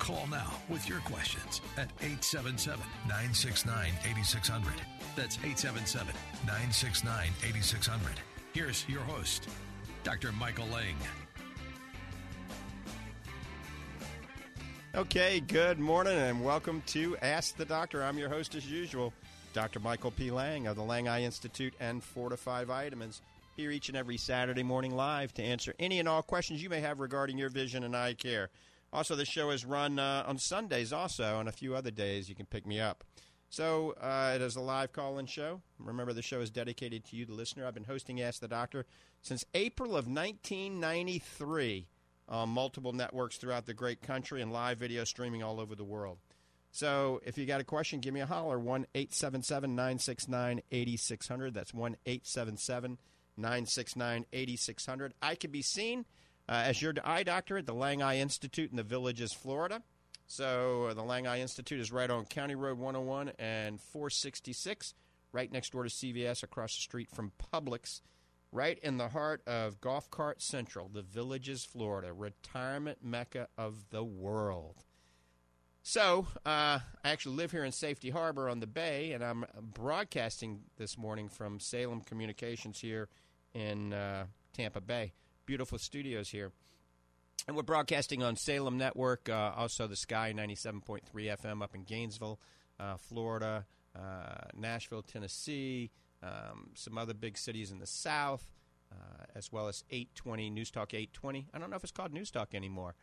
Call now with your questions at 877 969 8600. That's 877 969 8600. Here's your host, Dr. Michael Lang. Okay, good morning and welcome to Ask the Doctor. I'm your host as usual, Dr. Michael P. Lang of the Lang Eye Institute and Fortifeye Vitamins. Here each and every Saturday morning live to answer any and all questions you may have regarding your vision and eye care. Also, the show is run uh, on Sundays also, and a few other days you can pick me up. So uh, it is a live call-in show. Remember, the show is dedicated to you, the listener. I've been hosting Ask the Doctor since April of 1993 on multiple networks throughout the great country and live video streaming all over the world. So if you got a question, give me a holler 1 877 969 8600. That's 1 877 969 8600. I can be seen as your eye doctor at the Lang Eye Institute in the Villages, Florida. So uh, the Lang Eye Institute is right on County Road 101 and 466, right next door to CVS, across the street from Publix right in the heart of Golf Cart Central, the Villages, Florida, retirement mecca of the world. So, uh, I actually live here in Safety Harbor on the bay, and I'm broadcasting this morning from Salem Communications here in uh, Tampa Bay. Beautiful studios here. And we're broadcasting on Salem Network, uh, also the Sky 97.3 FM up in Gainesville, uh, Florida, uh, Nashville, Tennessee, um, some other big cities in the South, uh, as well as 820 News Talk 820. I don't know if it's called News Talk anymore.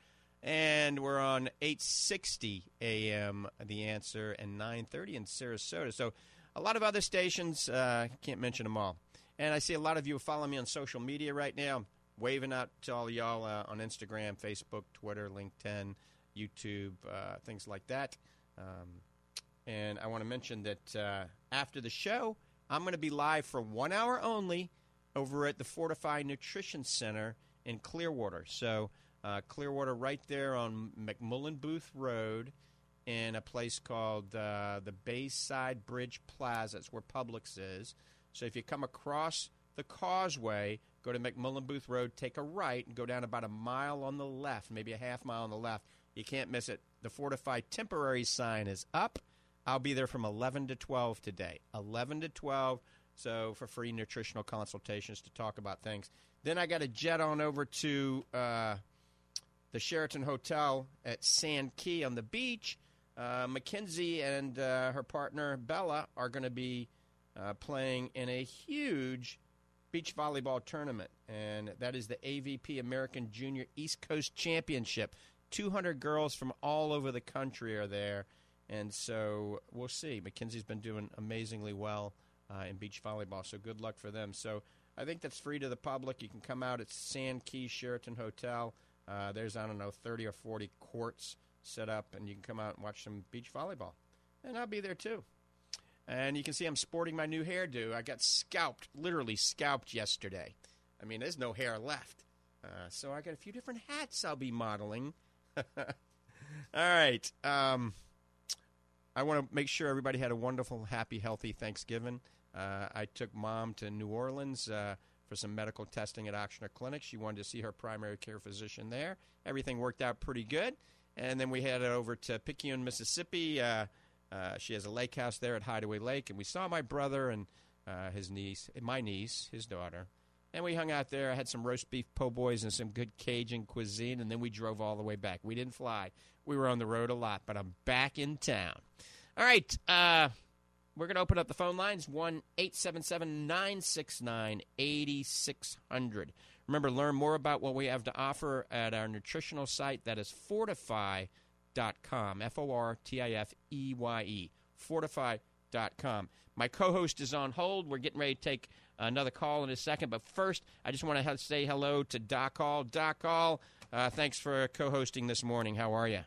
And we're on 860 AM, The Answer, and 930 in Sarasota. So a lot of other stations. Uh, can't mention them all. And I see a lot of you follow me on social media right now. Waving out to all y'all uh, on Instagram, Facebook, Twitter, LinkedIn, YouTube, uh, things like that. Um, and I want to mention that uh, after the show, I'm going to be live for one hour only over at the Fortifeye Nutrition Center in Clearwater. So, uh, Clearwater, right there on McMullen Booth Road, in a place called uh, the Bayside Bridge Plaza. It's where Publix is. So, if you come across the causeway, go to McMullen Booth Road, take a right, and go down about a mile on the left, maybe a half mile on the left. You can't miss it. The Fortifeye temporary sign is up. I'll be there from 11 to 12 today. 11 to 12, so for free nutritional consultations to talk about things. Then I got to jet on over to uh, the Sheraton Hotel at Sand Key on the beach. Uh, Mackenzie and uh, her partner Bella are going to be uh, playing in a huge beach volleyball tournament, and that is the AVP American Junior East Coast Championship. 200 girls from all over the country are there and so we'll see. Mackenzie's been doing amazingly well uh, in beach volleyball, so good luck for them. So I think that's free to the public. You can come out at Sand Key Sheraton Hotel. Uh, there's, I don't know, 30 or 40 courts set up, and you can come out and watch some beach volleyball. And I'll be there too. And you can see I'm sporting my new hairdo. I got scalped, literally scalped yesterday. I mean, there's no hair left. Uh, so I got a few different hats I'll be modeling. All right. Um, I want to make sure everybody had a wonderful, happy, healthy Thanksgiving. Uh, I took mom to New Orleans uh, for some medical testing at Ochsner Clinic. She wanted to see her primary care physician there. Everything worked out pretty good. And then we headed over to Picayune, Mississippi. Uh, she has a lake house there at Hideaway Lake, and we saw my brother and uh, his niece, my niece, his daughter. And we hung out there. I had some roast beef po' boys and some good Cajun cuisine, and then we drove all the way back. We didn't fly. we were on the road a lot, but I'm back in town. All right. Uh, we're going to open up the phone lines 1 877 969 8600. Remember, learn more about what we have to offer at our nutritional site. That is fortifeye.com. F O R T I F E Y E. Fortifeye.com. My co host is on hold. We're getting ready to take another call in a second. But first, I just want to say hello to Doc Hall. Doc Hall, uh, thanks for co hosting this morning. How are you?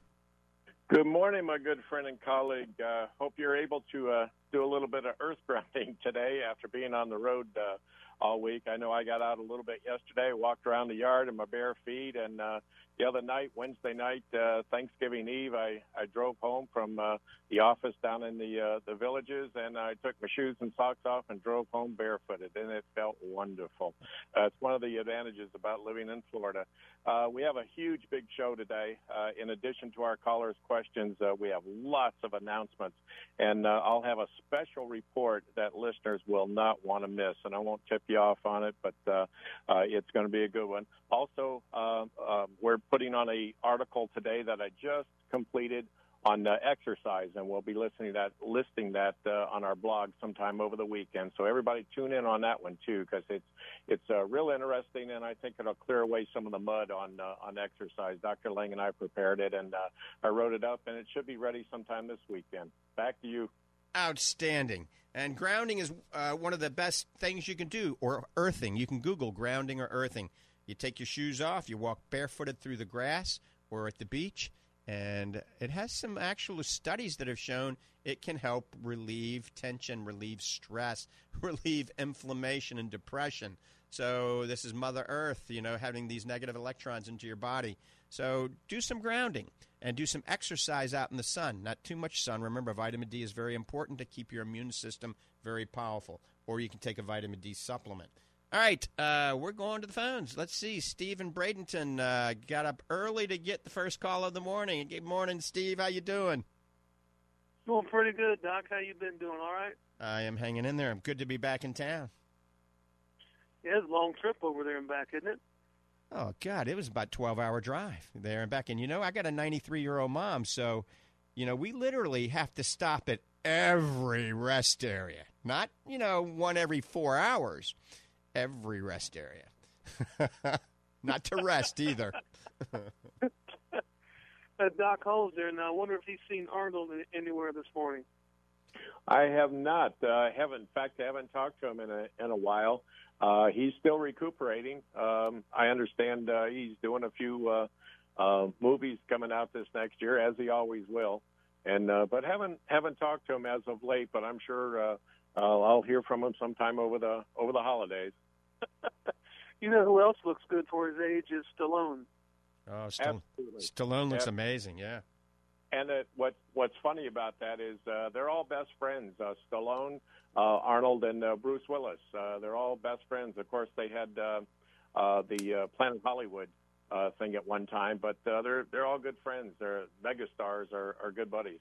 Good morning, my good friend and colleague. Uh, hope you're able to uh, do a little bit of earth grounding today after being on the road uh, all week. I know I got out a little bit yesterday, walked around the yard in my bare feet, and uh, the other night, Wednesday night, uh, Thanksgiving Eve, I, I drove home from uh, the office down in the uh, the villages, and I took my shoes and socks off and drove home barefooted, and it felt wonderful. Uh, it's one of the advantages about living in Florida. Uh, we have a huge, big show today. Uh, in addition to our callers' questions, uh, we have lots of announcements, and uh, I'll have a special report that listeners will not want to miss. And I won't tip you off on it, but uh, uh, it's going to be a good one. Also, uh, uh, we're putting on a article today that I just completed on uh, exercise, and we'll be listening that listing that uh, on our blog sometime over the weekend. So everybody tune in on that one too, because it's it's uh, real interesting, and I think it'll clear away some of the mud on uh, on exercise. Dr. Lang and I prepared it, and uh, I wrote it up, and it should be ready sometime this weekend. Back to you. Outstanding. And grounding is uh, one of the best things you can do, or earthing. You can Google grounding or earthing. You take your shoes off, you walk barefooted through the grass or at the beach, and it has some actual studies that have shown it can help relieve tension, relieve stress, relieve inflammation and depression. So this is Mother Earth, you know, having these negative electrons into your body. So do some grounding and do some exercise out in the sun. Not too much sun. Remember, vitamin D is very important to keep your immune system very powerful. Or you can take a vitamin D supplement. All right, uh, we're going to the phones. Let's see. Steve in Bradenton uh, got up early to get the first call of the morning. Good morning, Steve. How you doing? Doing pretty good, Doc. How you been doing? All right. I am hanging in there. I'm good to be back in town. Yeah, it's a long trip over there and back, isn't it? Oh God, it was about a twelve hour drive there and back. And you know, I got a ninety three year old mom, so you know, we literally have to stop at every rest area. Not, you know, one every four hours. Every rest area. Not to rest either. Uh, Doc Hall's there, and I wonder if he's seen Arnold anywhere this morning. I have not. Uh, I haven't. In fact, I haven't talked to him in a in a while. Uh, he's still recuperating. Um, I understand uh, he's doing a few uh, uh, movies coming out this next year, as he always will. And uh, but haven't haven't talked to him as of late. But I'm sure uh, I'll, I'll hear from him sometime over the over the holidays. You know who else looks good for his age is Stallone. Oh, Stall- Absolutely. Stallone looks Yeah. amazing. Yeah. And it, what what's funny about that is uh, they're all best friends. Uh, Stallone, uh, Arnold, and uh, Bruce Willis. Uh, they're all best friends. Of course, they had uh, uh, the uh, Planet Hollywood uh, thing at one time, but uh, they're they're all good friends. They're megastars are, are good buddies.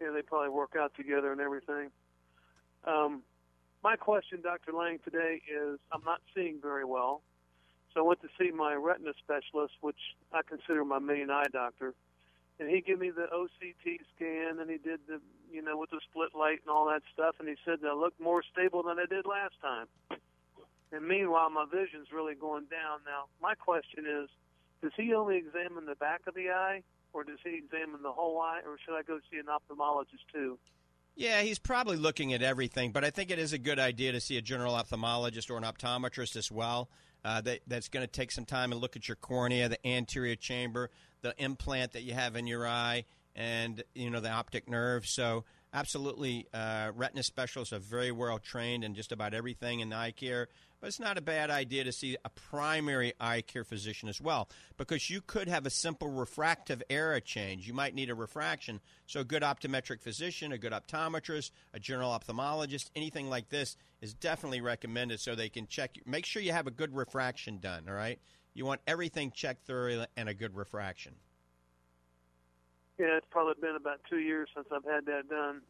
Yeah, they probably work out together and everything. Um, my question, Dr. Lang, today is I'm not seeing very well. So I went to see my retina specialist, which I consider my main eye doctor. And he gave me the OCT scan and he did the, you know, with the split light and all that stuff. And he said that I look more stable than I did last time. And meanwhile, my vision's really going down. Now, my question is, does he only examine the back of the eye or does he examine the whole eye, or should I go see an ophthalmologist too? Yeah, he's probably looking at everything, but I think it is a good idea to see a general ophthalmologist or an optometrist as well. Uh, that, that's going to take some time and look at your cornea, the anterior chamber, the implant that you have in your eye, and you know the optic nerve. So, absolutely, uh, retina specialists are very well trained in just about everything in the eye care. But it's not a bad idea to see a primary eye care physician as well, because you could have a simple refractive error change. You might need a refraction. So, a good optometric physician, a good optometrist, a general ophthalmologist, anything like this is definitely recommended so they can check. Make sure you have a good refraction done, all right? You want everything checked thoroughly and a good refraction. Yeah, it's probably been about two years since I've had that done.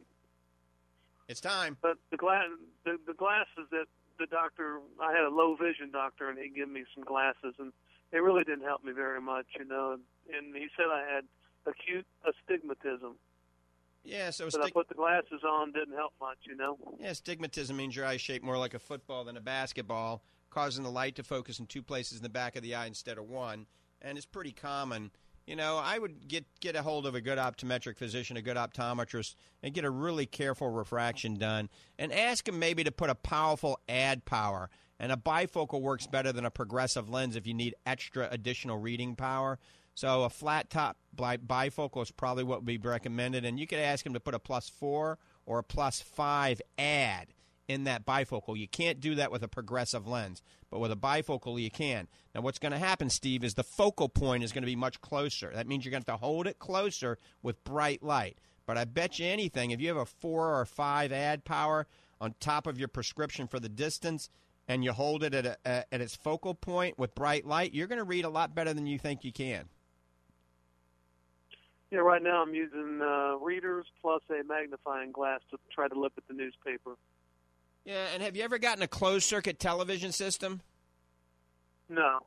It's time. But the glass, the, the glasses that the doctor, I had a low vision doctor, and he gave me some glasses, and it really didn't help me very much. You know, and he said I had acute astigmatism. Yeah, so But I put the glasses on, didn't help much, you know. yeah, astigmatism means your eyes shaped more like a football than a basketball, causing the light to focus in two places in the back of the eye instead of one, and it's pretty common. You know, I would get get a hold of a good optometric physician, a good optometrist, and get a really careful refraction done, and ask him maybe to put a powerful add power. And a bifocal works better than a progressive lens if you need extra additional reading power. So a flat top bifocal is probably what would be recommended, and you could ask him to put a plus four or a plus five add in that bifocal. You can't do that with a progressive lens, but with a bifocal you can. Now, what's going to happen, Steve, is the focal point is going to be much closer. That means you're going to have to hold it closer with bright light. But I bet you anything, if you have a four or five add power on top of your prescription for the distance, and you hold it at, a, at its focal point with bright light, you're going to read a lot better than you think you can. Yeah, right now I'm using uh, readers plus a magnifying glass to try to look at the newspaper. Yeah, and have you ever gotten a closed circuit television system? No.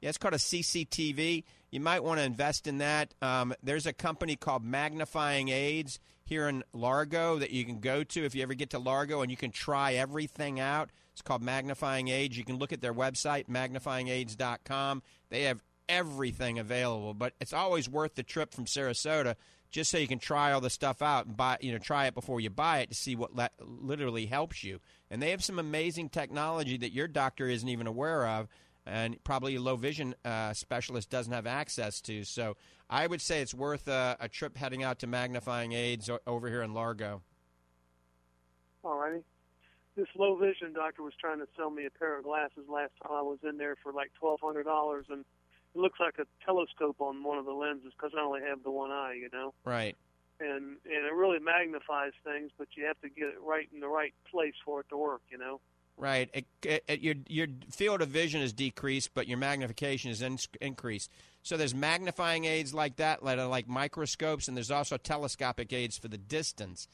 Yeah, it's called a CCTV. You might want to invest in that. Um, there's a company called Magnifying Aids here in Largo that you can go to if you ever get to Largo and you can try everything out. It's called Magnifying Aids. You can look at their website, magnifyingaids.com. They have everything available, but it's always worth the trip from Sarasota just so you can try all the stuff out and buy, you know, try it before you buy it to see what le- literally helps you. And they have some amazing technology that your doctor isn't even aware of and probably a low vision uh, specialist doesn't have access to. So I would say it's worth a, a trip heading out to Magnifying Aids o- over here in Largo. All righty. This low vision doctor was trying to sell me a pair of glasses last time I was in there for like twelve hundred dollars, and it looks like a telescope on one of the lenses because I only have the one eye, you know. Right. And and it really magnifies things, but you have to get it right in the right place for it to work, you know. Right. It, it, it, your your field of vision is decreased, but your magnification is in, increased. So there's magnifying aids like that, are like microscopes, and there's also telescopic aids for the distance.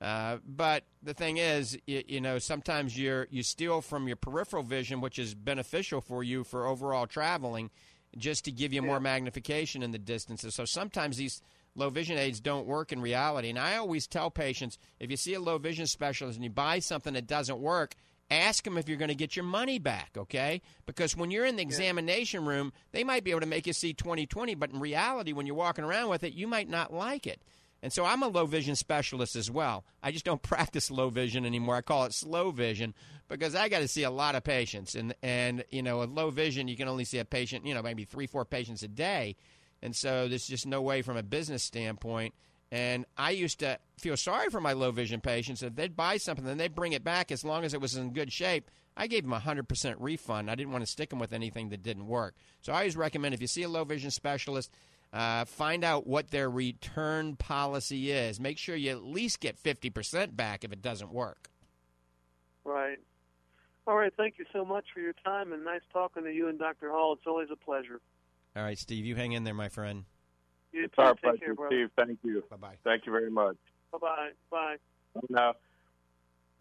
Uh, but the thing is, you, you know, sometimes you you steal from your peripheral vision, which is beneficial for you for overall traveling, just to give you more magnification in the distances. So sometimes these low vision aids don't work in reality. And I always tell patients if you see a low vision specialist and you buy something that doesn't work, ask them if you're going to get your money back, okay? Because when you're in the examination room, they might be able to make you see 20/20, but in reality, when you're walking around with it, you might not like it. And so I'm a low vision specialist as well. I just don't practice low vision anymore. I call it slow vision because I got to see a lot of patients. And, and, you know, with low vision, you can only see a patient, you know, maybe three, four patients a day. And so there's just no way from a business standpoint. And I used to feel sorry for my low vision patients. If they'd buy something and they'd bring it back as long as it was in good shape, I gave them a 100% refund. I didn't want to stick them with anything that didn't work. So I always recommend if you see a low vision specialist, uh, find out what their return policy is. Make sure you at least get 50% back if it doesn't work. Right. All right. Thank you so much for your time and nice talking to you and Dr. Hall. It's always a pleasure. All right, Steve, you hang in there, my friend. You It's too. our Take pleasure, care. Steve. Thank you. Bye bye. Thank you very much. Bye-bye. Bye. Now,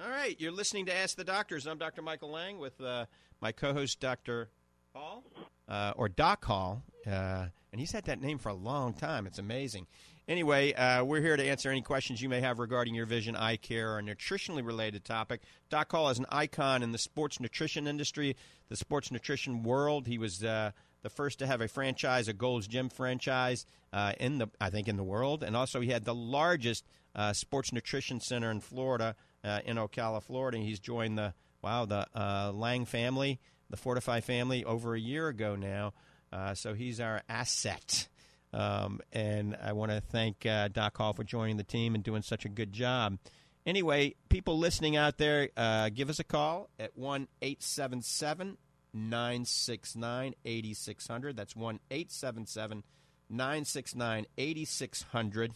All right, you're listening to Ask the Doctors. I'm Dr. Michael Lang with uh, my co-host Dr. Hall uh, or Doc Hall, uh, and he's had that name for a long time. It's amazing. Anyway, uh, we're here to answer any questions you may have regarding your vision, eye care, or a nutritionally related topic. Doc Hall is an icon in the sports nutrition industry, the sports nutrition world. He was uh, the first to have a franchise, a Gold's Gym franchise uh, in the, I think, in the world, and also he had the largest uh, sports nutrition center in Florida, uh, in Ocala, Florida. He's joined the wow the uh, Lang family, the Fortifeye family, over a year ago now. Uh, so he's our asset. Um, and I want to thank uh, Doc Hall for joining the team and doing such a good job. Anyway, people listening out there, uh, give us a call at 1 877 969 8600. That's 1 877 969 8600. Uh,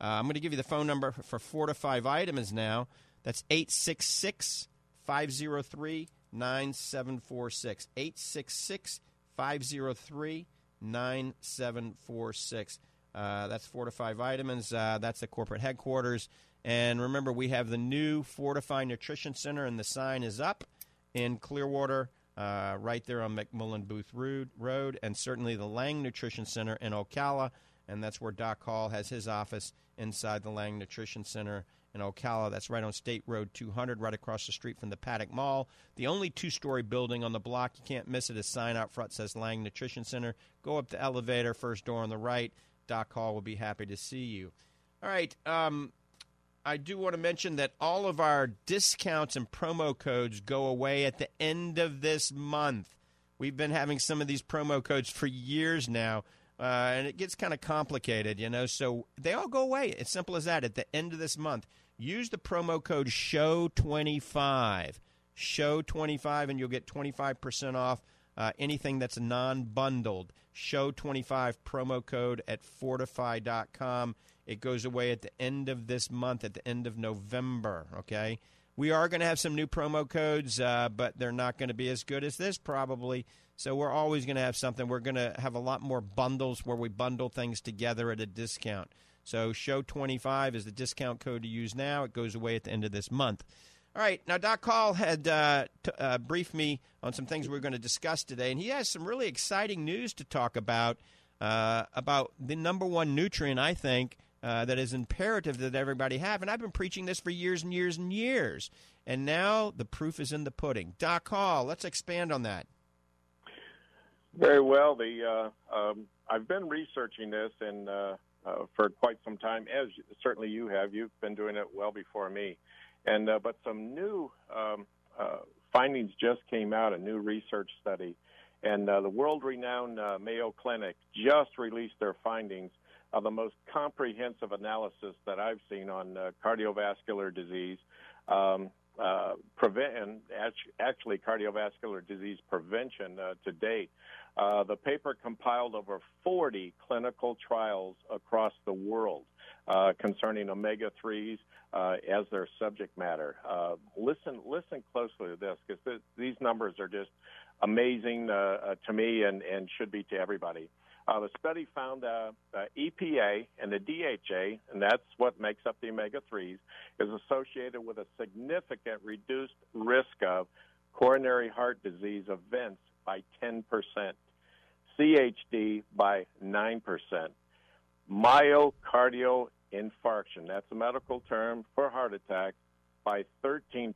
I'm going to give you the phone number for Fortifeye Vitamins now. That's 866 503 9746. 866 503 9746. Uh, that's Fortifeye Vitamins. Uh, that's the corporate headquarters. And remember, we have the new Fortifeye Nutrition Center, and the sign is up in Clearwater, uh, right there on McMullen Booth Road, and certainly the Lang Nutrition Center in Ocala, and that's where Doc Hall has his office inside the Lang Nutrition Center in Ocala. That's right on State Road 200, right across the street from the Paddock Mall. The only two story building on the block, you can't miss it. A sign out front says Lang Nutrition Center. Go up the elevator, first door on the right. Doc Hall will be happy to see you. All right. Um, I do want to mention that all of our discounts and promo codes go away at the end of this month. We've been having some of these promo codes for years now, uh, and it gets kind of complicated, you know. So they all go away. As simple as that. At the end of this month, use the promo code SHOW25. SHOW25, and you'll get 25% off uh, anything that's non bundled. SHOW25 promo code at fortifeye.com. It goes away at the end of this month, at the end of November. Okay, we are going to have some new promo codes, uh, but they're not going to be as good as this probably. So we're always going to have something. We're going to have a lot more bundles where we bundle things together at a discount. So show 25 is the discount code to use now. It goes away at the end of this month. All right, now Doc Hall had uh, t- uh, briefed me on some things we are going to discuss today, and he has some really exciting news to talk about uh, about the number one nutrient I think uh, that is imperative that everybody have. And I've been preaching this for years and years and years. And now the proof is in the pudding. Doc Hall, let's expand on that. Very well. The uh, um, I've been researching this and uh, uh, for quite some time, as certainly you have. You've been doing it well before me. And uh, but some new um, uh, findings just came out. A new research study, and the world-renowned Mayo Clinic just released their findings uh, the most comprehensive analysis that I've seen on uh, cardiovascular disease, um, uh, prevent and actually cardiovascular disease prevention uh, to date. Uh, the paper compiled over 40 clinical trials across the world uh, concerning omega 3s as their subject matter. listen, listen closely to this because th- these numbers are just amazing to me and, and should be to everybody. Uh, the study found uh, uh, EPA and the DHA, and that's what makes up the omega 3s, is associated with a significant reduced risk of coronary heart disease events by 10%, CHD by 9%, myocardial infarction, that's a medical term for heart attack, by 13%,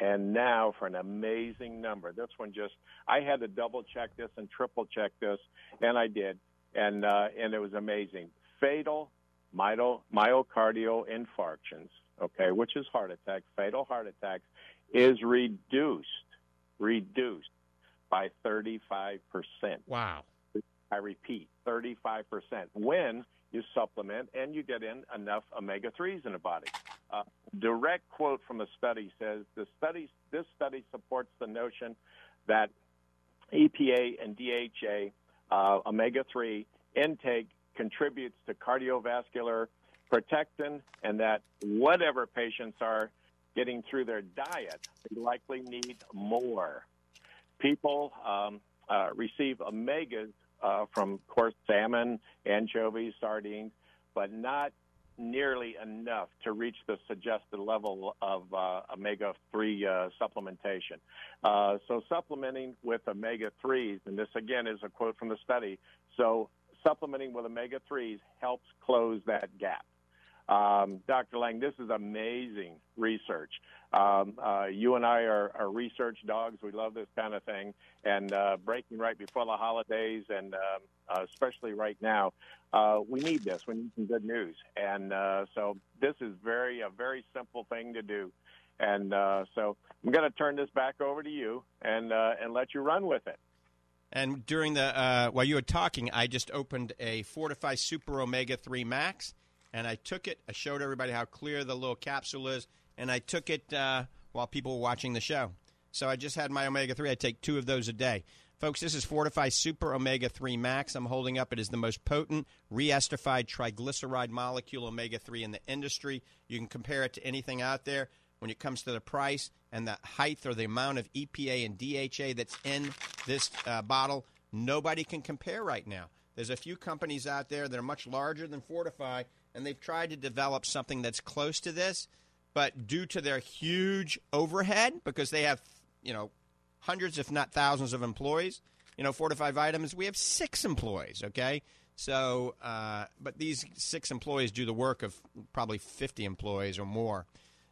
and now for an amazing number. This one just I had to double check this and triple check this, and I did, and uh, and it was amazing. Fatal myo, myocardial infarctions, okay, which is heart attack, fatal heart attacks, is reduced reduced by 35 percent. Wow. I repeat, 35 percent when you supplement and you get in enough omega 3s in the body. Uh, direct quote from the study says the study, this study supports the notion that EPA and DHA uh, omega 3 intake contributes to cardiovascular protection and that whatever patients are getting through their diet, they likely need more. People um, uh, receive omegas uh, from, of course, salmon, anchovies, sardines, but not nearly enough to reach the suggested level of uh, omega 3 uh, supplementation. Uh, so, supplementing with omega 3s, and this again is a quote from the study, so supplementing with omega 3s helps close that gap. Um, Dr. Lang, this is amazing research. Um, uh, you and I are, are, research dogs. We love this kind of thing. And uh, breaking right before the holidays, and um, uh, especially right now, uh, we need this. We need some good news. And uh, so this is very a very simple thing to do. And uh, so I'm going to turn this back over to you and and let you run with it. And during the while you were talking, I just opened a Fortifeye Super Omega Three Max and I took it. I showed everybody how clear the little capsule is, and I took it uh, while people were watching the show. So I just had my omega 3. I take two of those a day. Folks, this is Fortifeye Super Omega 3 Max. I'm holding up. It is the most potent reesterified triglyceride molecule omega 3 in the industry. You can compare it to anything out there when it comes to the price and the height or the amount of EPA and DHA that's in this uh, bottle. Nobody can compare right now. There's a few companies out there that are much larger than Fortifeye and they've tried to develop something that's close to this, but due to their huge overhead, because they have, you know, hundreds, if not thousands, of employees. You know, Fortifeye Vitamins, we have six employees, okay? So, uh, but these six employees do the work of probably 50 employees or more.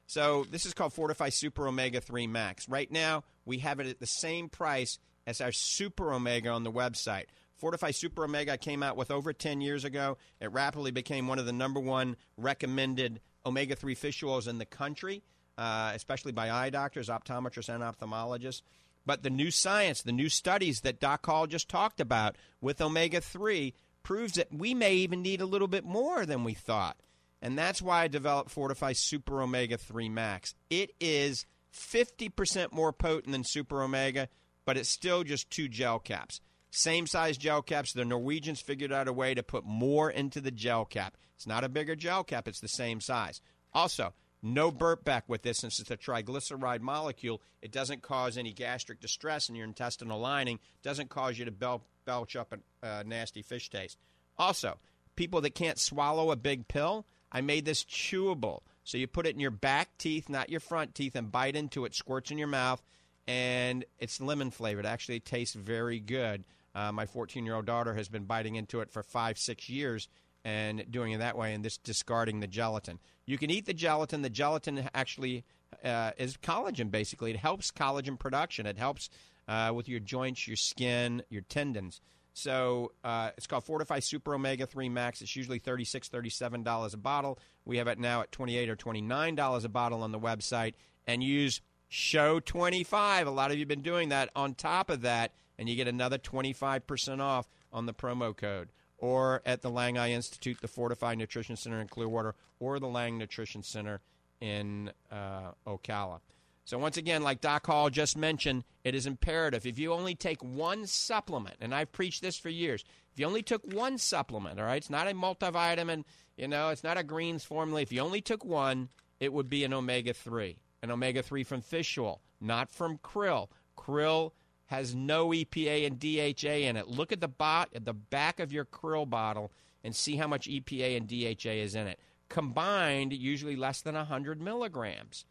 So, this is called Fortifeye Super Omega 3 Max. Right now, we have it at the same price as our Super Omega on the website. Fortifeye Super Omega came out with over 10 years ago. It rapidly became one of the number one recommended omega 3 fish oils in the country, uh, especially by eye doctors, optometrists, and ophthalmologists. But the new science, the new studies that Doc Hall just talked about with omega 3 proves that we may even need a little bit more than we thought. And that's why I developed Fortifeye Super Omega 3 Max. It is 50% more potent than Super Omega, but it's still just two gel caps. Same size gel caps. The Norwegians figured out a way to put more into the gel cap. It's not a bigger gel cap, it's the same size. Also, no burp back with this since it's a triglyceride molecule. It doesn't cause any gastric distress in your intestinal lining, doesn't cause you to bel- belch up a uh, nasty fish taste. Also, people that can't swallow a big pill, I made this chewable. So you put it in your back teeth, not your front teeth, and bite into it, squirts in your mouth, and it's lemon flavored. Actually, tastes very good. Uh, my 14 year old daughter has been biting into it for five, six years and doing it that way and just discarding the gelatin. You can eat the gelatin. The gelatin actually uh, is collagen, basically. It helps collagen production, it helps uh, with your joints, your skin, your tendons. So uh, it's called Fortifeye Super Omega 3 Max. It's usually $36, $37 a bottle. We have it now at 28 or $29 a bottle on the website. And use show 25. A lot of you have been doing that. On top of that, and you get another 25% off on the promo code. Or at the Lang Eye Institute, the Fortified Nutrition Center in Clearwater, or the Lang Nutrition Center in uh, Ocala. So, once again, like Doc Hall just mentioned, it is imperative. If you only take one supplement, and I've preached this for years, if you only took one supplement, all right, it's not a multivitamin, you know, it's not a greens formula. If you only took one, it would be an omega 3, an omega 3 from fish oil, not from krill. Krill has no EPA and DHA in it. Look at the bot at the back of your krill bottle and see how much EPA and DHA is in it. Combined, usually less than 100 milligrams.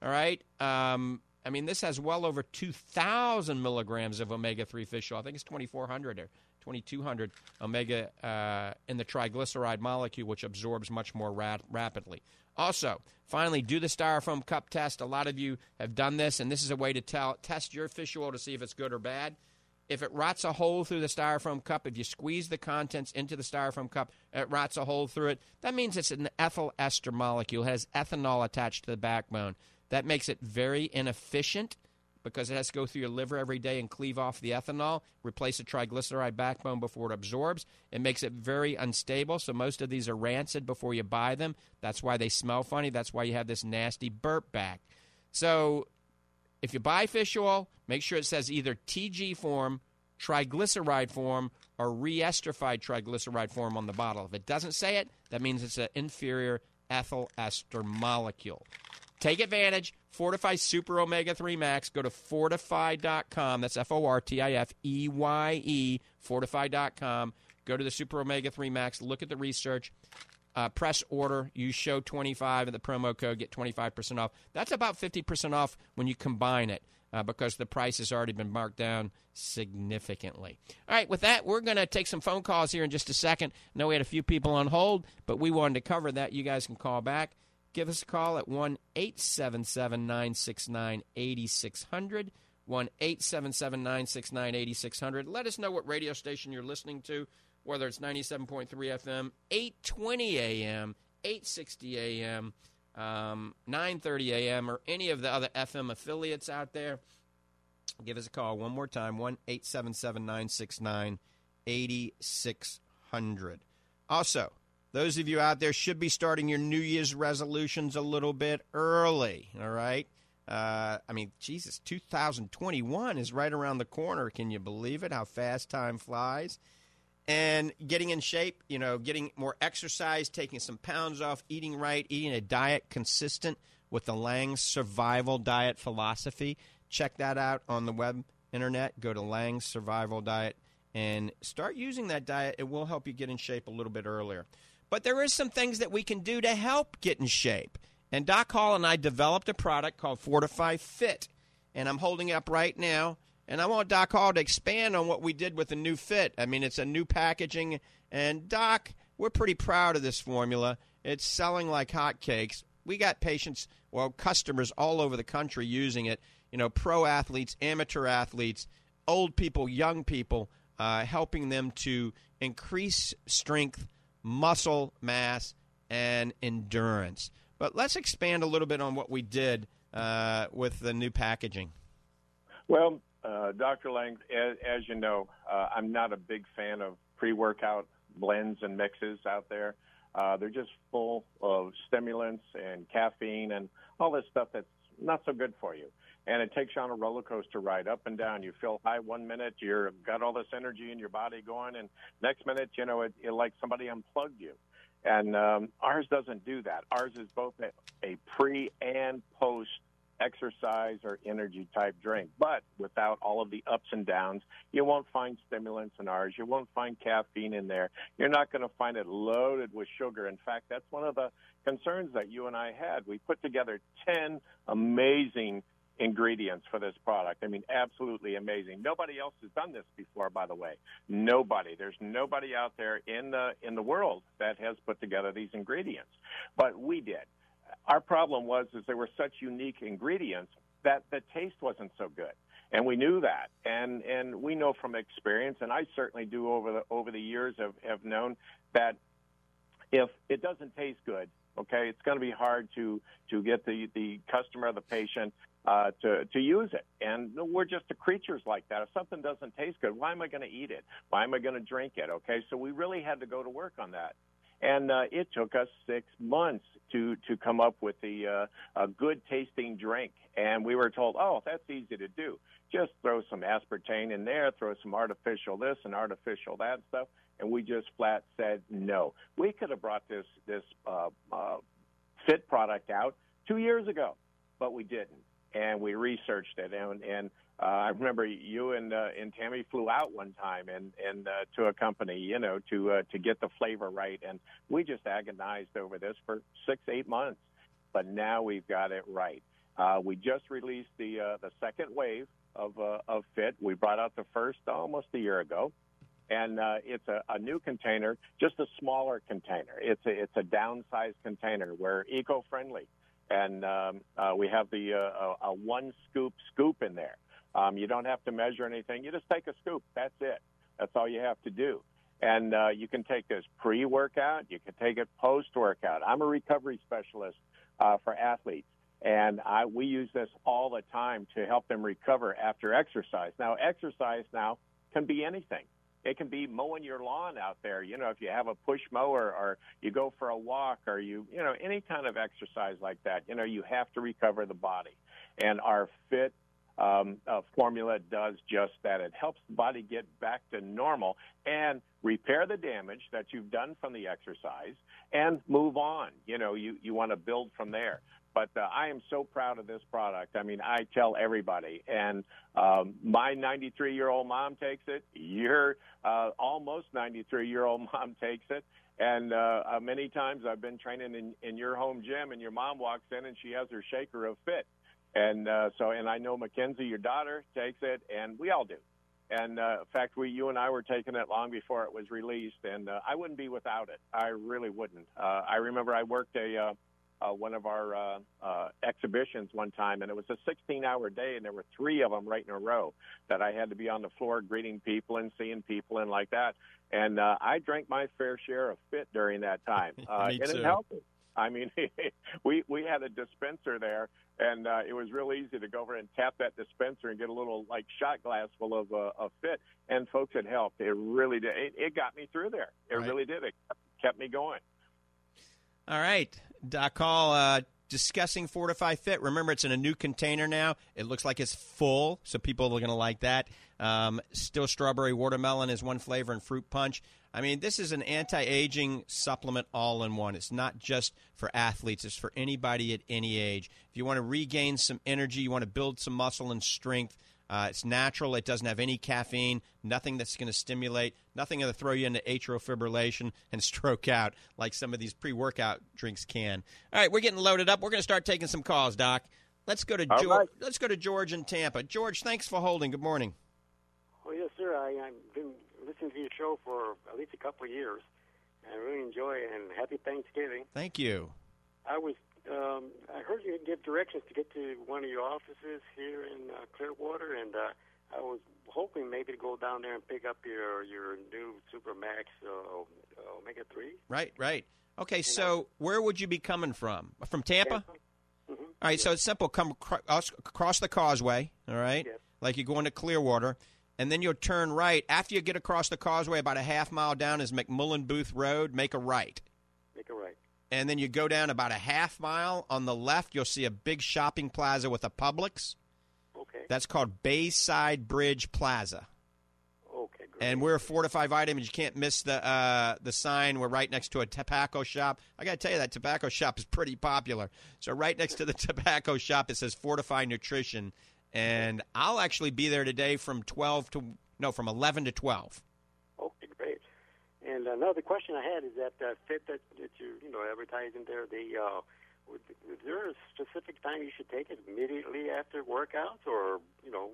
All right. Um, I mean, this has well over 2,000 milligrams of omega 3 fish oil. I think it's 2,400 or 2,200 omega uh, in the triglyceride molecule, which absorbs much more rapidly. Also, finally, do the styrofoam cup test. A lot of you have done this, and this is a way to tell, test your fish oil to see if it's good or bad. If it rots a hole through the styrofoam cup, if you squeeze the contents into the styrofoam cup, it rots a hole through it, that means it's an ethyl ester molecule, it has ethanol attached to the backbone. That makes it very inefficient because it has to go through your liver every day and cleave off the ethanol, replace the triglyceride backbone before it absorbs. It makes it very unstable, so most of these are rancid before you buy them. That's why they smell funny. That's why you have this nasty burp back. So if you buy fish oil, make sure it says either TG form, triglyceride form, or reesterified triglyceride form on the bottle. If it doesn't say it, that means it's an inferior ethyl ester molecule. Take advantage. Fortifeye Super Omega 3 Max. Go to fortifeye.com. That's F O R T I F E Y E, fortifeye.com. Go to the Super Omega 3 Max. Look at the research. Uh, press order. You show 25 and the promo code. Get 25% off. That's about 50% off when you combine it uh, because the price has already been marked down significantly. All right, with that, we're going to take some phone calls here in just a second. I know we had a few people on hold, but we wanted to cover that. You guys can call back. Give us a call at 1 877 969 8600. 1 877 969 8600. Let us know what radio station you're listening to, whether it's 97.3 FM, 820 AM, 860 AM, um, 930 AM, or any of the other FM affiliates out there. Give us a call one more time 1 877 969 8600. Also, those of you out there should be starting your New Year's resolutions a little bit early, all right? Uh, I mean, Jesus, 2021 is right around the corner. Can you believe it? How fast time flies. And getting in shape, you know, getting more exercise, taking some pounds off, eating right, eating a diet consistent with the Lang Survival Diet philosophy. Check that out on the web internet. Go to Lang's Survival Diet and start using that diet. It will help you get in shape a little bit earlier. But there is some things that we can do to help get in shape. And Doc Hall and I developed a product called Fortifeye Fit. And I'm holding it up right now. And I want Doc Hall to expand on what we did with the new fit. I mean, it's a new packaging. And, Doc, we're pretty proud of this formula. It's selling like hotcakes. We got patients, well, customers all over the country using it. You know, pro athletes, amateur athletes, old people, young people, uh, helping them to increase strength, muscle mass, and endurance. But let's expand a little bit on what we did uh, with the new packaging. Well, uh, Dr. Lang, as, as you know, uh, I'm not a big fan of pre workout blends and mixes out there. Uh, they're just full of stimulants and caffeine and all this stuff that's not so good for you. And it takes you on a roller coaster ride up and down. You feel high one minute, you've got all this energy in your body going, and next minute, you know, it, it like somebody unplugged you. And um, ours doesn't do that. Ours is both a, a pre and post exercise or energy type drink, but without all of the ups and downs. You won't find stimulants in ours. You won't find caffeine in there. You're not going to find it loaded with sugar. In fact, that's one of the concerns that you and I had. We put together 10 amazing ingredients for this product. I mean, absolutely amazing. Nobody else has done this before, by the way. Nobody. There's nobody out there in the in the world that has put together these ingredients, but we did. Our problem was is there were such unique ingredients that the taste wasn't so good. And we knew that, and and we know from experience, and I certainly do over the over the years have have known that if it doesn't taste good, okay, it's going to be hard to to get the the customer, the patient, uh, to to use it. And we're just creatures like that. If something doesn't taste good, why am I going to eat it? Why am I going to drink it? Okay, so we really had to go to work on that. And uh, it took us six months to to come up with the uh, a good tasting drink. And we were told, oh, that's easy to do. Just throw some aspartame in there, throw some artificial this and artificial that stuff. And we just flat said no. We could have brought this this uh, uh, fit product out two years ago, but we didn't. And we researched it, and, and uh, I remember you and uh, and Tammy flew out one time and and uh, to a company, you know, to uh, to get the flavor right, and we just agonized over this for six eight months, but now we've got it right. Uh, we just released the uh, the second wave of uh, of Fit. We brought out the first almost a year ago, and uh, it's a, a new container, just a smaller container. It's a it's a downsized container. We're eco friendly, and um, uh, we have the uh, a, one scoop scoop in there. Um, you don't have to measure anything. You just take a scoop. That's it. That's all you have to do. And uh, you can take this pre-workout. You can take it post-workout. I'm a recovery specialist uh, for athletes, and I, we use this all the time to help them recover after exercise. Now, exercise now can be anything. It can be mowing your lawn out there. You know, if you have a push mower or you go for a walk or you, you know, any kind of exercise like that, you know, you have to recover the body. And our fit um, uh, formula does just that. It helps the body get back to normal and repair the damage that you've done from the exercise and move on. You know, you, you want to build from there. But uh, I am so proud of this product. I mean, I tell everybody, and um, my 93 year old mom takes it. Your uh, almost 93 year old mom takes it. And uh, uh, many times I've been training in, in your home gym, and your mom walks in and she has her shaker of fit. And uh, so, and I know Mackenzie, your daughter, takes it, and we all do. And uh, in fact, we, you and I were taking it long before it was released, and uh, I wouldn't be without it. I really wouldn't. Uh, I remember I worked a uh, uh, one of our uh, uh, exhibitions one time, and it was a 16-hour day, and there were three of them right in a row that I had to be on the floor greeting people and seeing people and like that. And uh, I drank my fair share of fit during that time, uh, and it helped. Me. I mean, we we had a dispenser there, and uh, it was real easy to go over and tap that dispenser and get a little like shot glass full of uh, of fit. And folks, it helped. It really did. It, it got me through there. It right. really did. It kept me going. All right, Hall. Uh, discussing Fortifeye Fit. Remember, it's in a new container now. It looks like it's full, so people are going to like that. Um, still, strawberry watermelon is one flavor, and fruit punch. I mean, this is an anti aging supplement all in one. It's not just for athletes, it's for anybody at any age. If you want to regain some energy, you want to build some muscle and strength, uh, it's natural. It doesn't have any caffeine, nothing that's going to stimulate, nothing going to throw you into atrial fibrillation and stroke out like some of these pre workout drinks can. All right, we're getting loaded up. We're going to start taking some calls, Doc. Let's go to All George. right. Let's go to George in Tampa. George, thanks for holding. Good morning. Oh yes, sir. I, I've been listening to your show for at least a couple of years. I really enjoy it, and happy Thanksgiving. Thank you. I was um, I heard you give directions to get to one of your offices here in uh, Clearwater, and uh, I was hoping maybe to go down there and pick up your your new Supermax uh, Omega three. Right, right. Okay, so where would you be coming from? From Tampa? Mm-hmm. All right, so it's simple. Come cr- across the causeway, all right? Yes. Like you're going to Clearwater, and then you'll turn right. After you get across the causeway, about a half mile down is McMullen Booth Road. Make a right. Make a right. And then you go down about a half mile. On the left, you'll see a big shopping plaza with a Publix. Okay. That's called Bayside Bridge Plaza. Okay. Great. And we're a four to Fortifeye Vitamins. You can't miss the uh, the sign. We're right next to a tobacco shop. I got to tell you, that tobacco shop is pretty popular. So right next to the tobacco shop, it says Fortifeye Nutrition, and I'll actually be there today from twelve to no, from eleven to twelve. And another question I had is that uh, fit that, that you you know advertising there. The uh, would, is there a specific time you should take it immediately after workouts, or you know,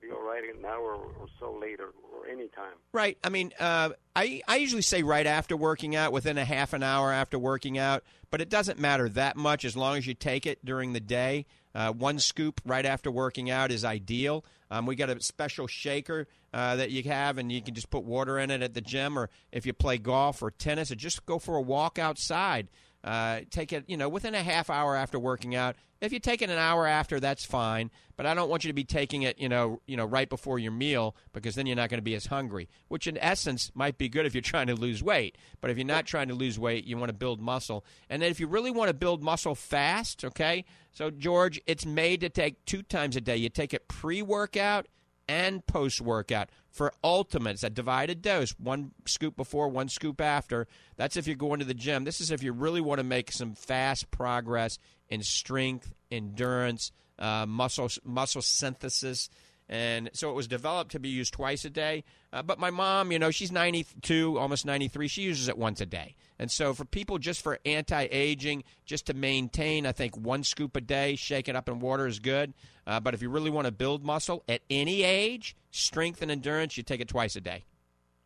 be all right an hour or so later, or any time? Right. I mean, uh, I I usually say right after working out, within a half an hour after working out, but it doesn't matter that much as long as you take it during the day. Uh, one scoop right after working out is ideal. Um, we got a special shaker uh, that you have, and you can just put water in it at the gym, or if you play golf or tennis, or just go for a walk outside. Uh, take it, you know, within a half hour after working out. If you take it an hour after, that's fine. But I don't want you to be taking it, you know, you know, right before your meal because then you're not going to be as hungry. Which, in essence, might be good if you're trying to lose weight. But if you're not trying to lose weight, you want to build muscle. And then if you really want to build muscle fast, okay. So George, it's made to take two times a day. You take it pre-workout and post workout for ultimates a divided dose one scoop before one scoop after that's if you're going to the gym this is if you really want to make some fast progress in strength endurance uh, muscle muscle synthesis. And so it was developed to be used twice a day. Uh, but my mom you know she's 92 almost 93 she uses it once a day. And so for people just for anti-aging just to maintain i think one scoop a day shake it up in water is good. Uh, but if you really want to build muscle at any age strength and endurance you take it twice a day.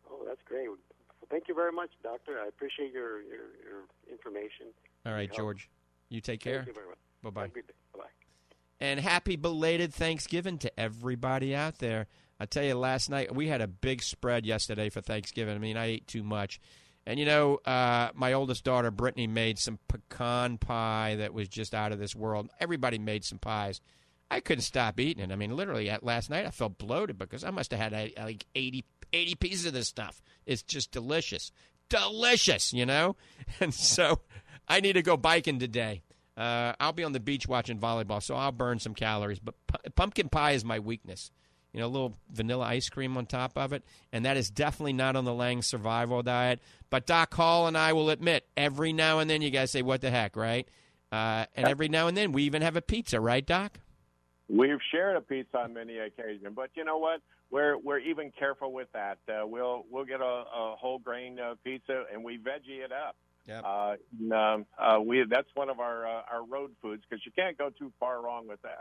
Oh, that's great. Well, thank you very much, Doctor. I appreciate your your, your information. all right george you take care Thank you very much. bye-bye Have a good day. Bye. and happy belated Thanksgiving to everybody out there. I tell you, last night we had a big spread yesterday for Thanksgiving. I mean, I ate too much. And you know, uh, my oldest daughter, Brittany, made some pecan pie that was just out of this world. Everybody made some pies. I couldn't stop eating it. I mean, literally, at last night I felt bloated because I must have had uh, like 80, 80 pieces of this stuff. It's just delicious. Delicious, you know? And so I need to go biking today. Uh, I'll be on the beach watching volleyball, so I'll burn some calories. But pu- pumpkin pie is my weakness. You know, a little vanilla ice cream on top of it, and that is definitely not on the Lang survival diet. But Doc Hall and I will admit, every now and then you guys say, "What the heck," right? Uh, and every now and then we even have a pizza, right, Doc? We've shared a pizza on many occasions, but you know what? We're we're even careful with that. Uh, we'll we'll get a, a whole grain uh, pizza and we veggie it up. Yep. Uh, and, um, uh, we that's one of our uh, our road foods because you can't go too far wrong with that.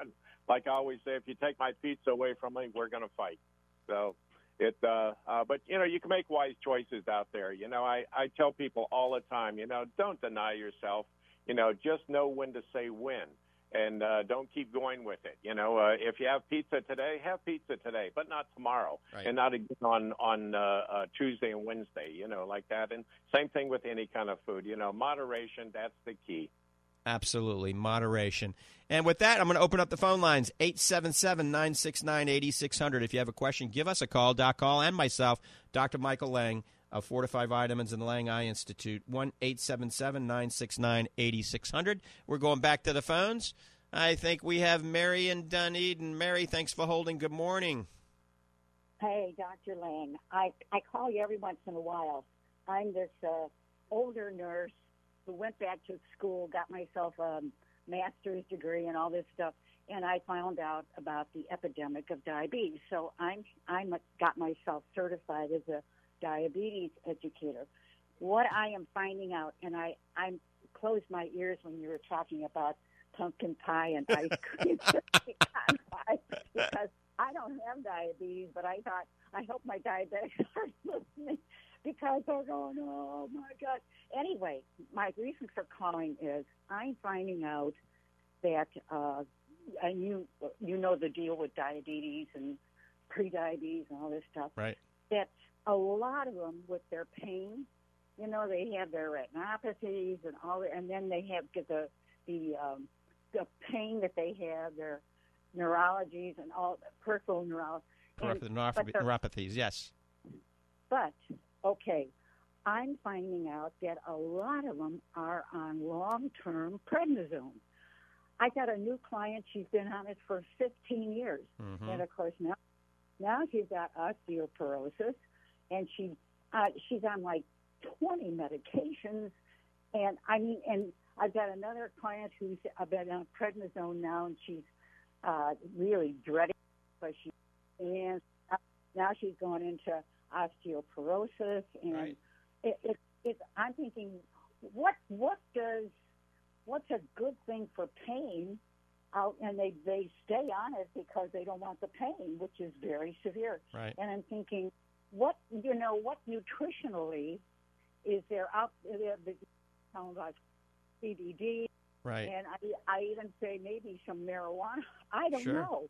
Like I always say, if you take my pizza away from me, we're going to fight. So it, uh, uh, but you know, you can make wise choices out there. You know, I I tell people all the time, you know, don't deny yourself. You know, just know when to say when. And uh, don't keep going with it. You know, uh, if you have pizza today, have pizza today, but not tomorrow, Right. and not again on on uh, uh, Tuesday and Wednesday. You know, like that. And same thing with any kind of food. You know, moderation. That's the key. Absolutely. Moderation. And with that, I'm going to open up the phone lines 877 969 8600. If you have a question, give us a call. Doc Hall and myself, Dr. Michael Lang of Fortifeye Vitamins and the Lang Eye Institute. 1 877 969 8600. We're going back to the phones. I think we have Mary in Dunedin. Mary, thanks for holding. Good morning. Hey, Dr. Lang. I, I call you every once in a while. I'm this uh, older nurse who went back to school, got myself a master's degree and all this stuff, and I found out about the epidemic of diabetes. So I'm I'm got myself certified as a diabetes educator. What I am finding out, and I I'm closed my ears when you were talking about pumpkin pie and ice cream pie because I don't have diabetes, but I thought I hope my diabetics are listening because they're going, oh my god. Anyway, my reason for calling is I'm finding out that, uh, and you you know the deal with diabetes and pre-diabetes and all this stuff. Right. That a lot of them with their pain, you know, they have their retinopathies and all, that, and then they have get the the um, the pain that they have, their neurologies and all peripheral neurology. Peripheral neuropathy, neuropathies, yes. But okay, I'm finding out that a lot of them are on long-term prednisone. I got a new client; she's been on it for 15 years, Mhm. and of course now, now she's got osteoporosis, and she uh, she's on like 20 medications, and I mean, and I've got another client who's been on prednisone now, and she's uh, really dreading, but she and now she's going into osteoporosis, and it, it, it, I'm thinking, what what does what's a good thing for pain? Out and they they stay on it because they don't want the pain, which is very severe. Right. And I'm thinking, what you know, what nutritionally is there out there? The talking about CBD, Right. and I I even say maybe some marijuana. I don't Sure. know.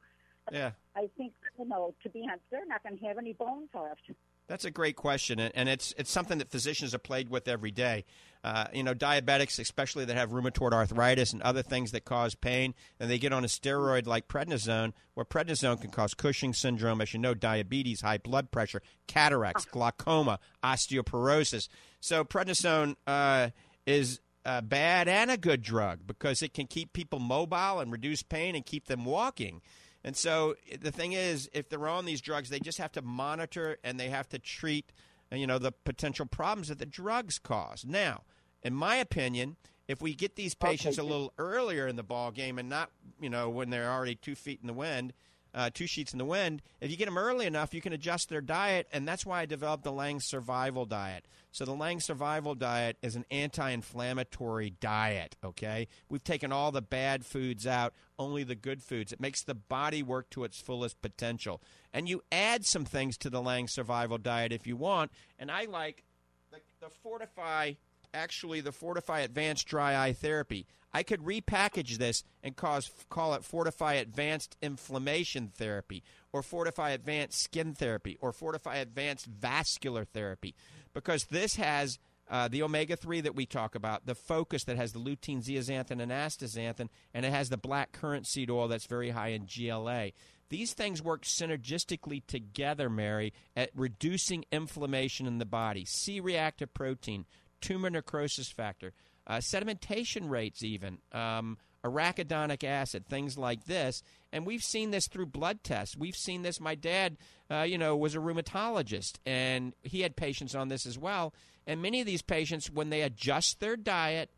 Yeah. I think you know to be honest, they're not going to have any bones left. That's a great question, and it's it's something that physicians are played with every day. Uh, you know, diabetics, especially that have rheumatoid arthritis and other things that cause pain, and they get on a steroid like prednisone, where prednisone can cause Cushing syndrome, as you know, diabetes, high blood pressure, cataracts, glaucoma, osteoporosis. So prednisone uh, is a bad and a good drug because it can keep people mobile and reduce pain and keep them walking. And so the thing is, if they're on these drugs, they just have to monitor and they have to treat, you know, the potential problems that the drugs cause. Now, in my opinion, if we get these patients a little earlier in the ball game and not, you know, when they're already two feet in the wind, uh, two sheets in the wind, if you get them early enough, you can adjust their diet, and that's why I developed the Lang Survival Diet. So the Lang Survival Diet is an anti-inflammatory diet. Okay, we've taken all the bad foods out, only the good foods. It makes the body work to its fullest potential, and you add some things to the Lang Survival Diet if you want. And I like the, the Fortifeye actually the Fortifeye Advanced Dry Eye Therapy. I could repackage this and cause call it Fortifeye Advanced Inflammation Therapy or Fortifeye Advanced Skin Therapy or Fortifeye Advanced Vascular Therapy because this has uh, the omega 3 that we talk about, the focus that has the lutein, zeaxanthin, and astaxanthin, and it has the black currant seed oil that's very high in GLA. These things work synergistically together, Mary, at reducing inflammation in the body, C reactive protein, tumor necrosis factor, uh, sedimentation rates, even um, arachidonic acid, things like this. And we've seen this through blood tests. We've seen this. My dad, uh, you know, was a rheumatologist, and he had patients on this as well. And many of these patients, when they adjust their diet,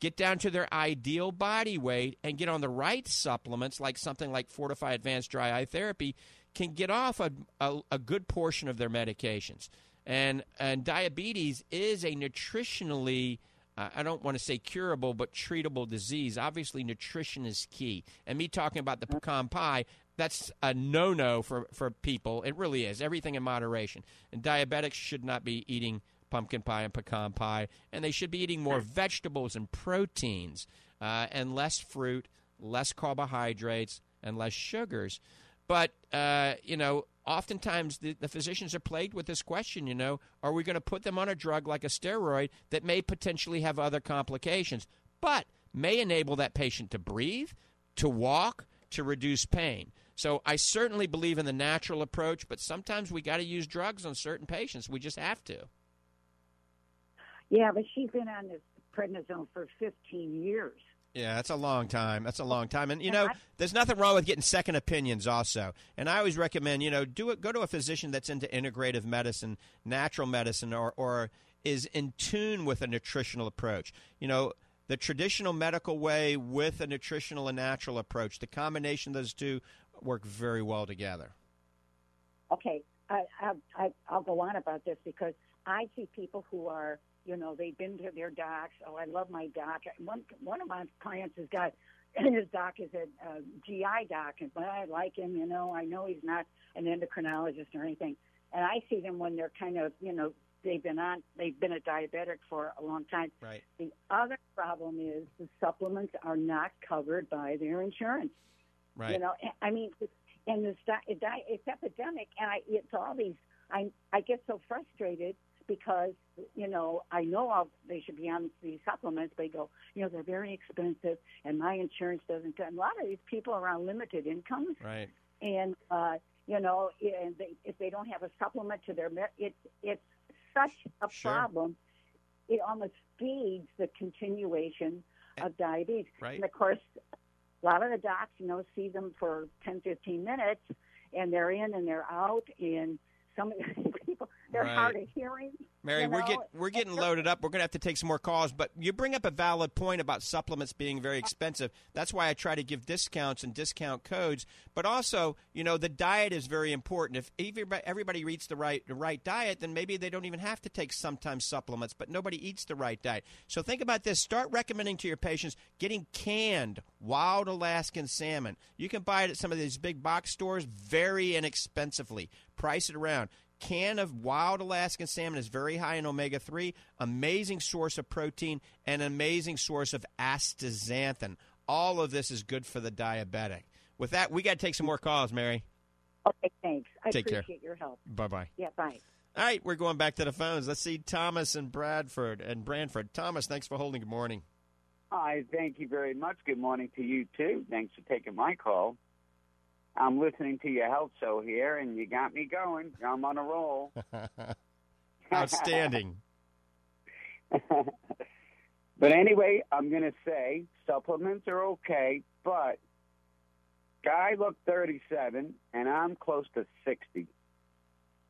get down to their ideal body weight, and get on the right supplements, like something like Fortifeye Advanced Dry Eye Therapy, can get off a, a, a good portion of their medications. And and diabetes is a nutritionally I don't want to say curable, but treatable disease. Obviously, nutrition is key. And me talking about the pecan pie, that's a no no for, for people. It really is. Everything in moderation. And diabetics should not be eating pumpkin pie and pecan pie, and they should be eating more vegetables and proteins uh, and less fruit, less carbohydrates, and less sugars. But, uh, you know, oftentimes the, the physicians are plagued with this question, you know, are we going to put them on a drug like a steroid that may potentially have other complications, but may enable that patient to breathe, to walk, to reduce pain? So I certainly believe in the natural approach, but sometimes we got to use drugs on certain patients. We just have to. Yeah, but she's been on this prednisone for 15 years. Yeah, that's a long time. That's a long time. And you know, there's nothing wrong with getting second opinions also. And I always recommend, you know, do it go to a physician that's into integrative medicine, natural medicine or or is in tune with a nutritional approach. You know, the traditional medical way with a nutritional and natural approach, the combination of those two work very well together. Okay, I, I, I, I'll go on about this because I see people who are, you know, they've been to their docs. Oh, I love my doc. One one of my clients has got his doc is a, a GI doc, and but I like him. You know, I know he's not an endocrinologist or anything, and I see them when they're kind of, you know, they've been on, they've been a diabetic for a long time. Right. The other problem is the supplements are not covered by their insurance. Right. You know, I mean, and this di- di- it's epidemic, and I it's all these. I I get so frustrated because you know I know I'll, they should be on these supplements. They go, you know, they're very expensive, and my insurance doesn't. And a lot of these people are on limited incomes, Right. and uh, you know, and they, if they don't have a supplement to their, it's it's such a Sure. problem. It almost feeds the continuation of diabetes. Right. And of course, a lot of the docs, you know, see them for 10, 15 minutes, and they're in and they're out, and some of these people, they're Right. hard of hearing. Mary, you we're know? get, we're getting loaded up. We're going to have to take some more calls, but you bring up a valid point about supplements being very expensive. That's why I try to give discounts and discount codes. But also, you know, the diet is very important. If everybody, everybody eats the right the right diet, then maybe they don't even have to take sometimes supplements. But nobody eats the right diet. So think about this. Start recommending to your patients getting canned wild Alaskan salmon. You can buy it at some of these big box stores very inexpensively. Price it around can of wild Alaskan salmon is very high in omega 3, amazing source of protein, and amazing source of astaxanthin. All of this is good for the diabetic. With that, we got to take some more calls, Mary. Okay, thanks. I Take care. appreciate your help. Bye bye. Yeah, bye. All right, we're going back to the phones. Let's see Thomas and Bradford and Branford. Thomas, thanks for holding. Good morning. Hi, thank you very much. Good morning to you too. Thanks for taking my call. I'm listening to your health show here, and you got me going. I'm on a roll. Outstanding. but anyway, I'm going to say supplements are okay, but guy looked 37, and I'm close to 60.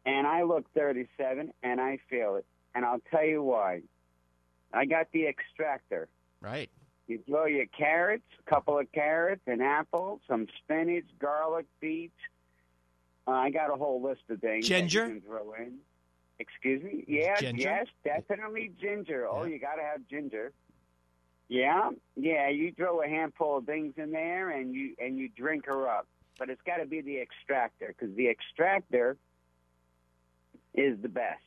And I look 37, and I feel it. And I'll tell you why. I got the extractor. Right. You throw your carrots, a couple of carrots, an apple, some spinach, garlic, beets. Uh, I got a whole list of things. Ginger? throw in. Excuse me? Yes, Ginger? yes, definitely ginger. Oh, Yeah. you got to have ginger. Yeah, yeah. You throw a handful of things in there, and you and you drink her up. But it's got to be the extractor because the extractor is the best.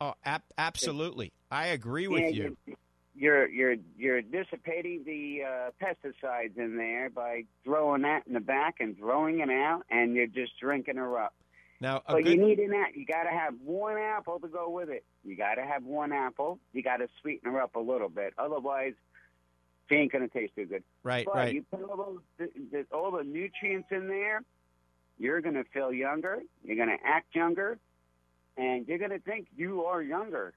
Oh, ab- absolutely. I agree with Yeah, you. You're you're you're dissipating the uh, pesticides in there by throwing that in the back and throwing it out, and you're just drinking her up. Now, But good, you need an apple. You got to have one apple to go with it. You got to have one apple. You got to sweeten her up a little bit. Otherwise, she ain't gonna taste too good. right, but right. you put all those the, the, all the nutrients in there, you're gonna feel younger. You're gonna act younger, and you're gonna think you are younger,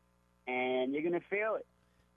and you're gonna feel it,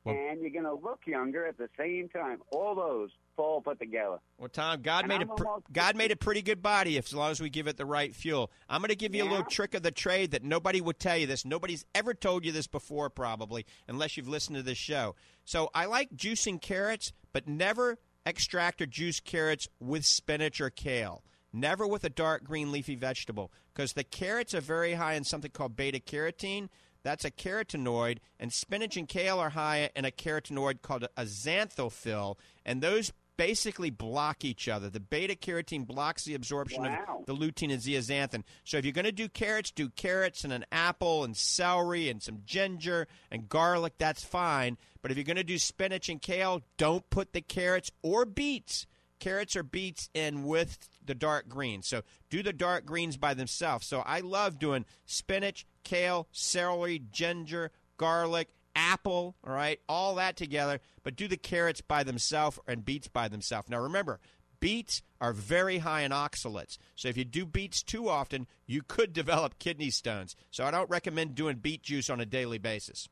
Well- and you're gonna look younger at the same time. All those all put together. Well, Tom, God And made a I'm pr- God made a pretty good body if, as long as we give it the right fuel. I'm going to give you a little trick of the trade that nobody would tell you this. Nobody's ever told you this before, probably, unless you've listened to this show. So I like juicing carrots, but never extract or juice carrots with spinach or kale. Never with a dark green leafy vegetable, because the carrots are very high in something called beta carotene. That's a carotenoid, and spinach and kale are high in a carotenoid called a xanthophyll, and those basically block each other. The beta carotene blocks the absorption Wow. of the lutein and zeaxanthin. So if you're going to do carrots, do carrots and an apple and celery and some ginger and garlic. That's fine. But if you're going to do spinach and kale, don't put the carrots or beets. Carrots or beets in with the dark greens. So do the dark greens by themselves. So I love doing spinach, kale, celery, ginger, garlic, apple, all right, all that together, but do the carrots by themselves and beets by themselves. Now remember, beets are very high in oxalates. So if you do beets too often, you could develop kidney stones. So I don't recommend doing beet juice on a daily basis.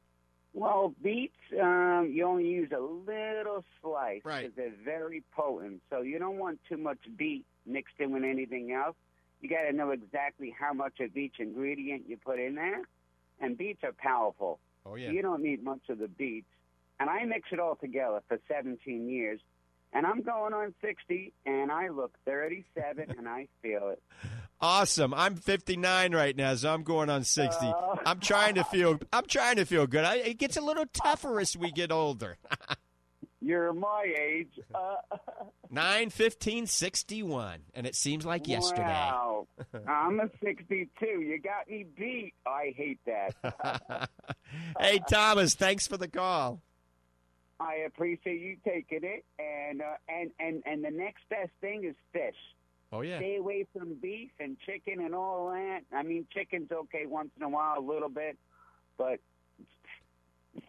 Well, beets, um, you only use a little slice Right. because they're very potent. So you don't want too much beet mixed in with anything else. You got to know exactly how much of each ingredient you put in there. And beets are powerful. Oh yeah. You don't need much of the beets. And I mix it all together for 17 years. And I'm going on 60, and I look 37, and I feel it. Awesome. I'm 59 right now, so I'm going on 60. Oh. I'm trying to feel I'm trying to feel good. I, it gets a little tougher as we get older. You're my age. Uh, Nine fifteen sixty one, and it seems like yesterday. Wow. I'm a 62. You got me beat. I hate that. hey, Thomas, thanks for the call. I appreciate you taking it, and uh, and and and the next best thing is fish. Oh yeah. Stay away from beef and chicken and all that. I mean, chicken's okay once in a while, a little bit, but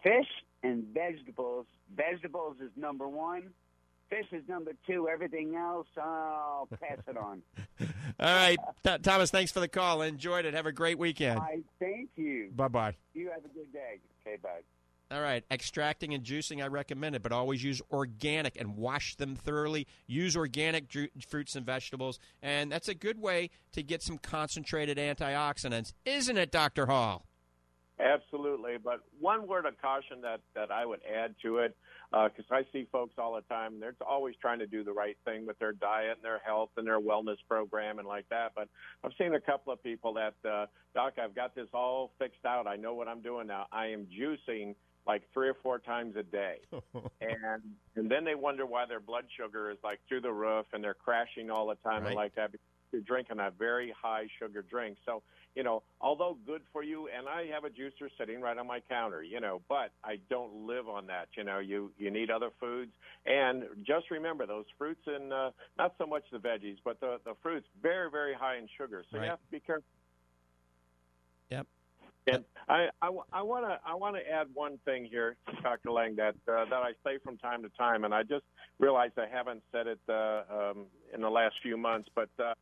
fish and vegetables. Vegetables is number one. Fish is number two. Everything else, I'll pass it on. All right, Th- Thomas. Thanks for the call. Enjoyed it. Have a great weekend. I thank you. Bye bye. You have a good day. Okay, bye. All right, extracting and juicing, I recommend it, but always use organic and wash them thoroughly. Use organic ju- fruits and vegetables, and that's a good way to get some concentrated antioxidants, isn't it, Dr. Hall? Absolutely, but one word of caution that that I would add to it, because I see folks all the time. They're always trying to do the right thing with their diet and their health and their wellness program and like that. But I've seen a couple of people that, uh, Doc, I've got this all fixed out. I know what I'm doing now. I am juicing like three or four times a day, and and then they wonder why their blood sugar is like through the roof and they're crashing all the time Right. and like that. because You're drinking a very high sugar drink, so you know, although good for you, and I have a juicer sitting right on my counter, you know, but I don't live on that. You know, you you need other foods, and just remember those fruits and uh, not so much the veggies, but the the fruits very very high in sugar, so Right. you have to be careful. Yep. And I, I, I want to I want to add one thing here, Dr. Lang, that uh, that I say from time to time, and I just realized I haven't said it uh, um, in the last few months, but uh,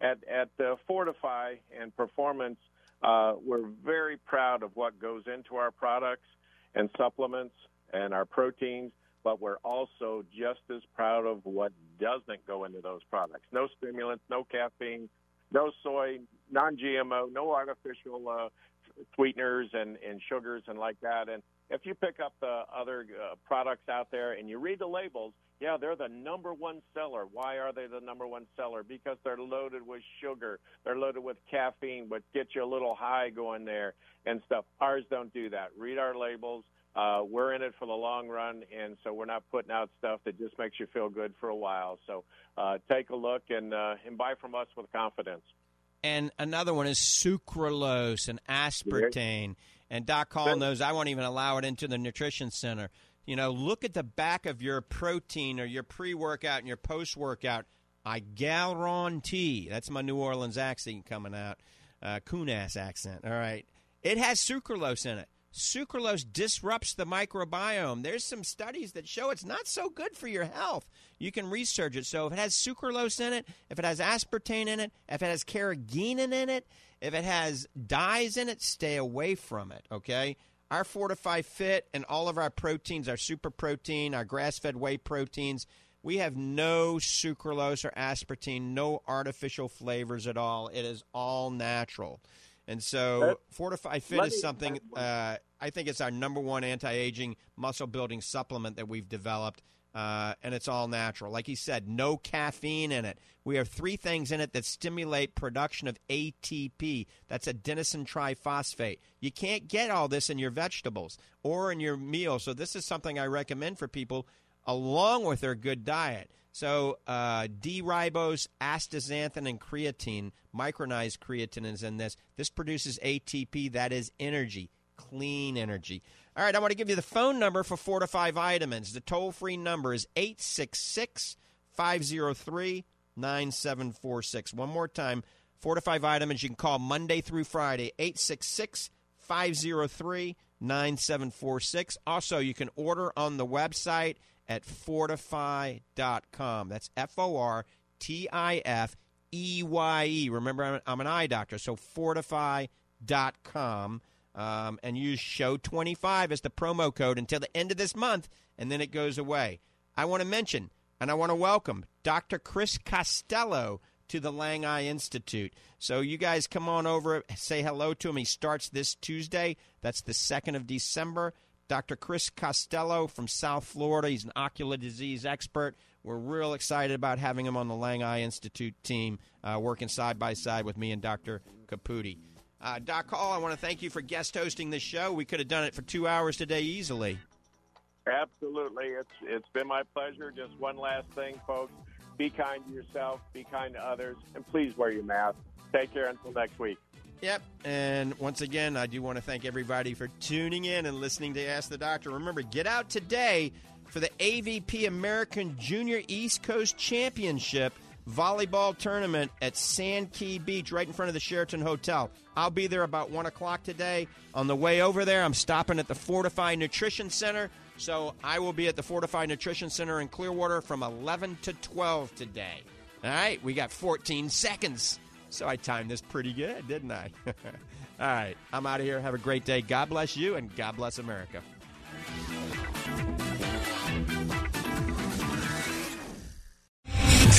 at at uh, Fortifeye and Performance, uh, we're very proud of what goes into our products and supplements and our proteins, but we're also just as proud of what doesn't go into those products. No stimulants, no caffeine, no soy, non-GMO, no artificial uh, sweeteners and, and sugars and like that. And if you pick up the other uh, products out there and you read the labels, yeah, they're the number one seller. Why are they the number one seller? Because they're loaded with sugar, they're loaded with caffeine, but get you a little high going there and stuff. Ours don't do that. Read our labels. Uh, we're in it for the long run, and so we're not putting out stuff that just makes you feel good for a while. So uh, take a look and uh, and buy from us with confidence. And another one is sucralose and aspartame. And Doc Hall knows I won't even allow it into the nutrition center. You know, look at the back of your protein or your pre workout and your post workout. I guarantee that's my New Orleans accent coming out, uh, Kunas accent. All right. It has sucralose in it. Sucralose disrupts the microbiome. There's some studies that show it's not so good for your health. You can research it. So if it has sucralose in it, if it has aspartame in it, if it has carrageenan in it, if it has dyes in it, stay away from it, okay? Our Fortifeye Fit and all of our proteins, our super protein, our grass fed whey proteins, we have no sucralose or aspartame, no artificial flavors at all. It is all natural. And so, Let- Fortifeye Fit is something uh, I think it's our number one anti-aging muscle building supplement that we've developed, uh, and it's all natural. Like he said, no caffeine in it. We have three things in it that stimulate production of ATP. That's adenosine triphosphate. You can't get all this in your vegetables or in your meal. So this is something I recommend for people along with their good diet. So uh, D-ribose, astaxanthin, and creatine, micronized creatine is in this. This produces ATP, that is energy, clean energy. All right, I want to give you the phone number for Fortifeye Vitamins. The toll-free number is 866 503 9746. One more time, Fortifeye Vitamins, you can call Monday through Friday, 866 503 9746. Also, you can order on the website at fortifeye.com. That's F O R T I F E Y E. Remember, I'm an eye doctor, so fortifeye.com. Um, and use show 25 as the promo code until the end of this month, and then it goes away. I want to mention and I want to welcome Dr. Chris Costello to the Lang Eye Institute. So you guys come on over, say hello to him. He starts this Tuesday. That's the 2nd of December. Dr. Chris Costello from South Florida. He's an ocular disease expert. We're real excited about having him on the Lang Eye Institute team, uh, working side by side with me and Dr. Caputi. Uh, Doc Hall, I want to thank you for guest hosting this show. We could have done it for two hours today easily. Absolutely. It's it's been my pleasure. Just one last thing, folks. Be kind to yourself, be kind to others, and please wear your mask. Take care until next week. Yep. And once again, I do want to thank everybody for tuning in and listening to Ask the Doctor. Remember, get out today for the AVP American Junior East Coast Championship volleyball tournament at Sand Key Beach, right in front of the Sheraton Hotel. I'll be there about 1 o'clock today. On the way over there, I'm stopping at the Fortifeye Nutrition Center. So I will be at the Fortifeye Nutrition Center in Clearwater from 11 to 12 today. All right, we got 14 seconds. So I timed this pretty good, didn't I? All right, I'm out of here. Have a great day. God bless you, and God bless America.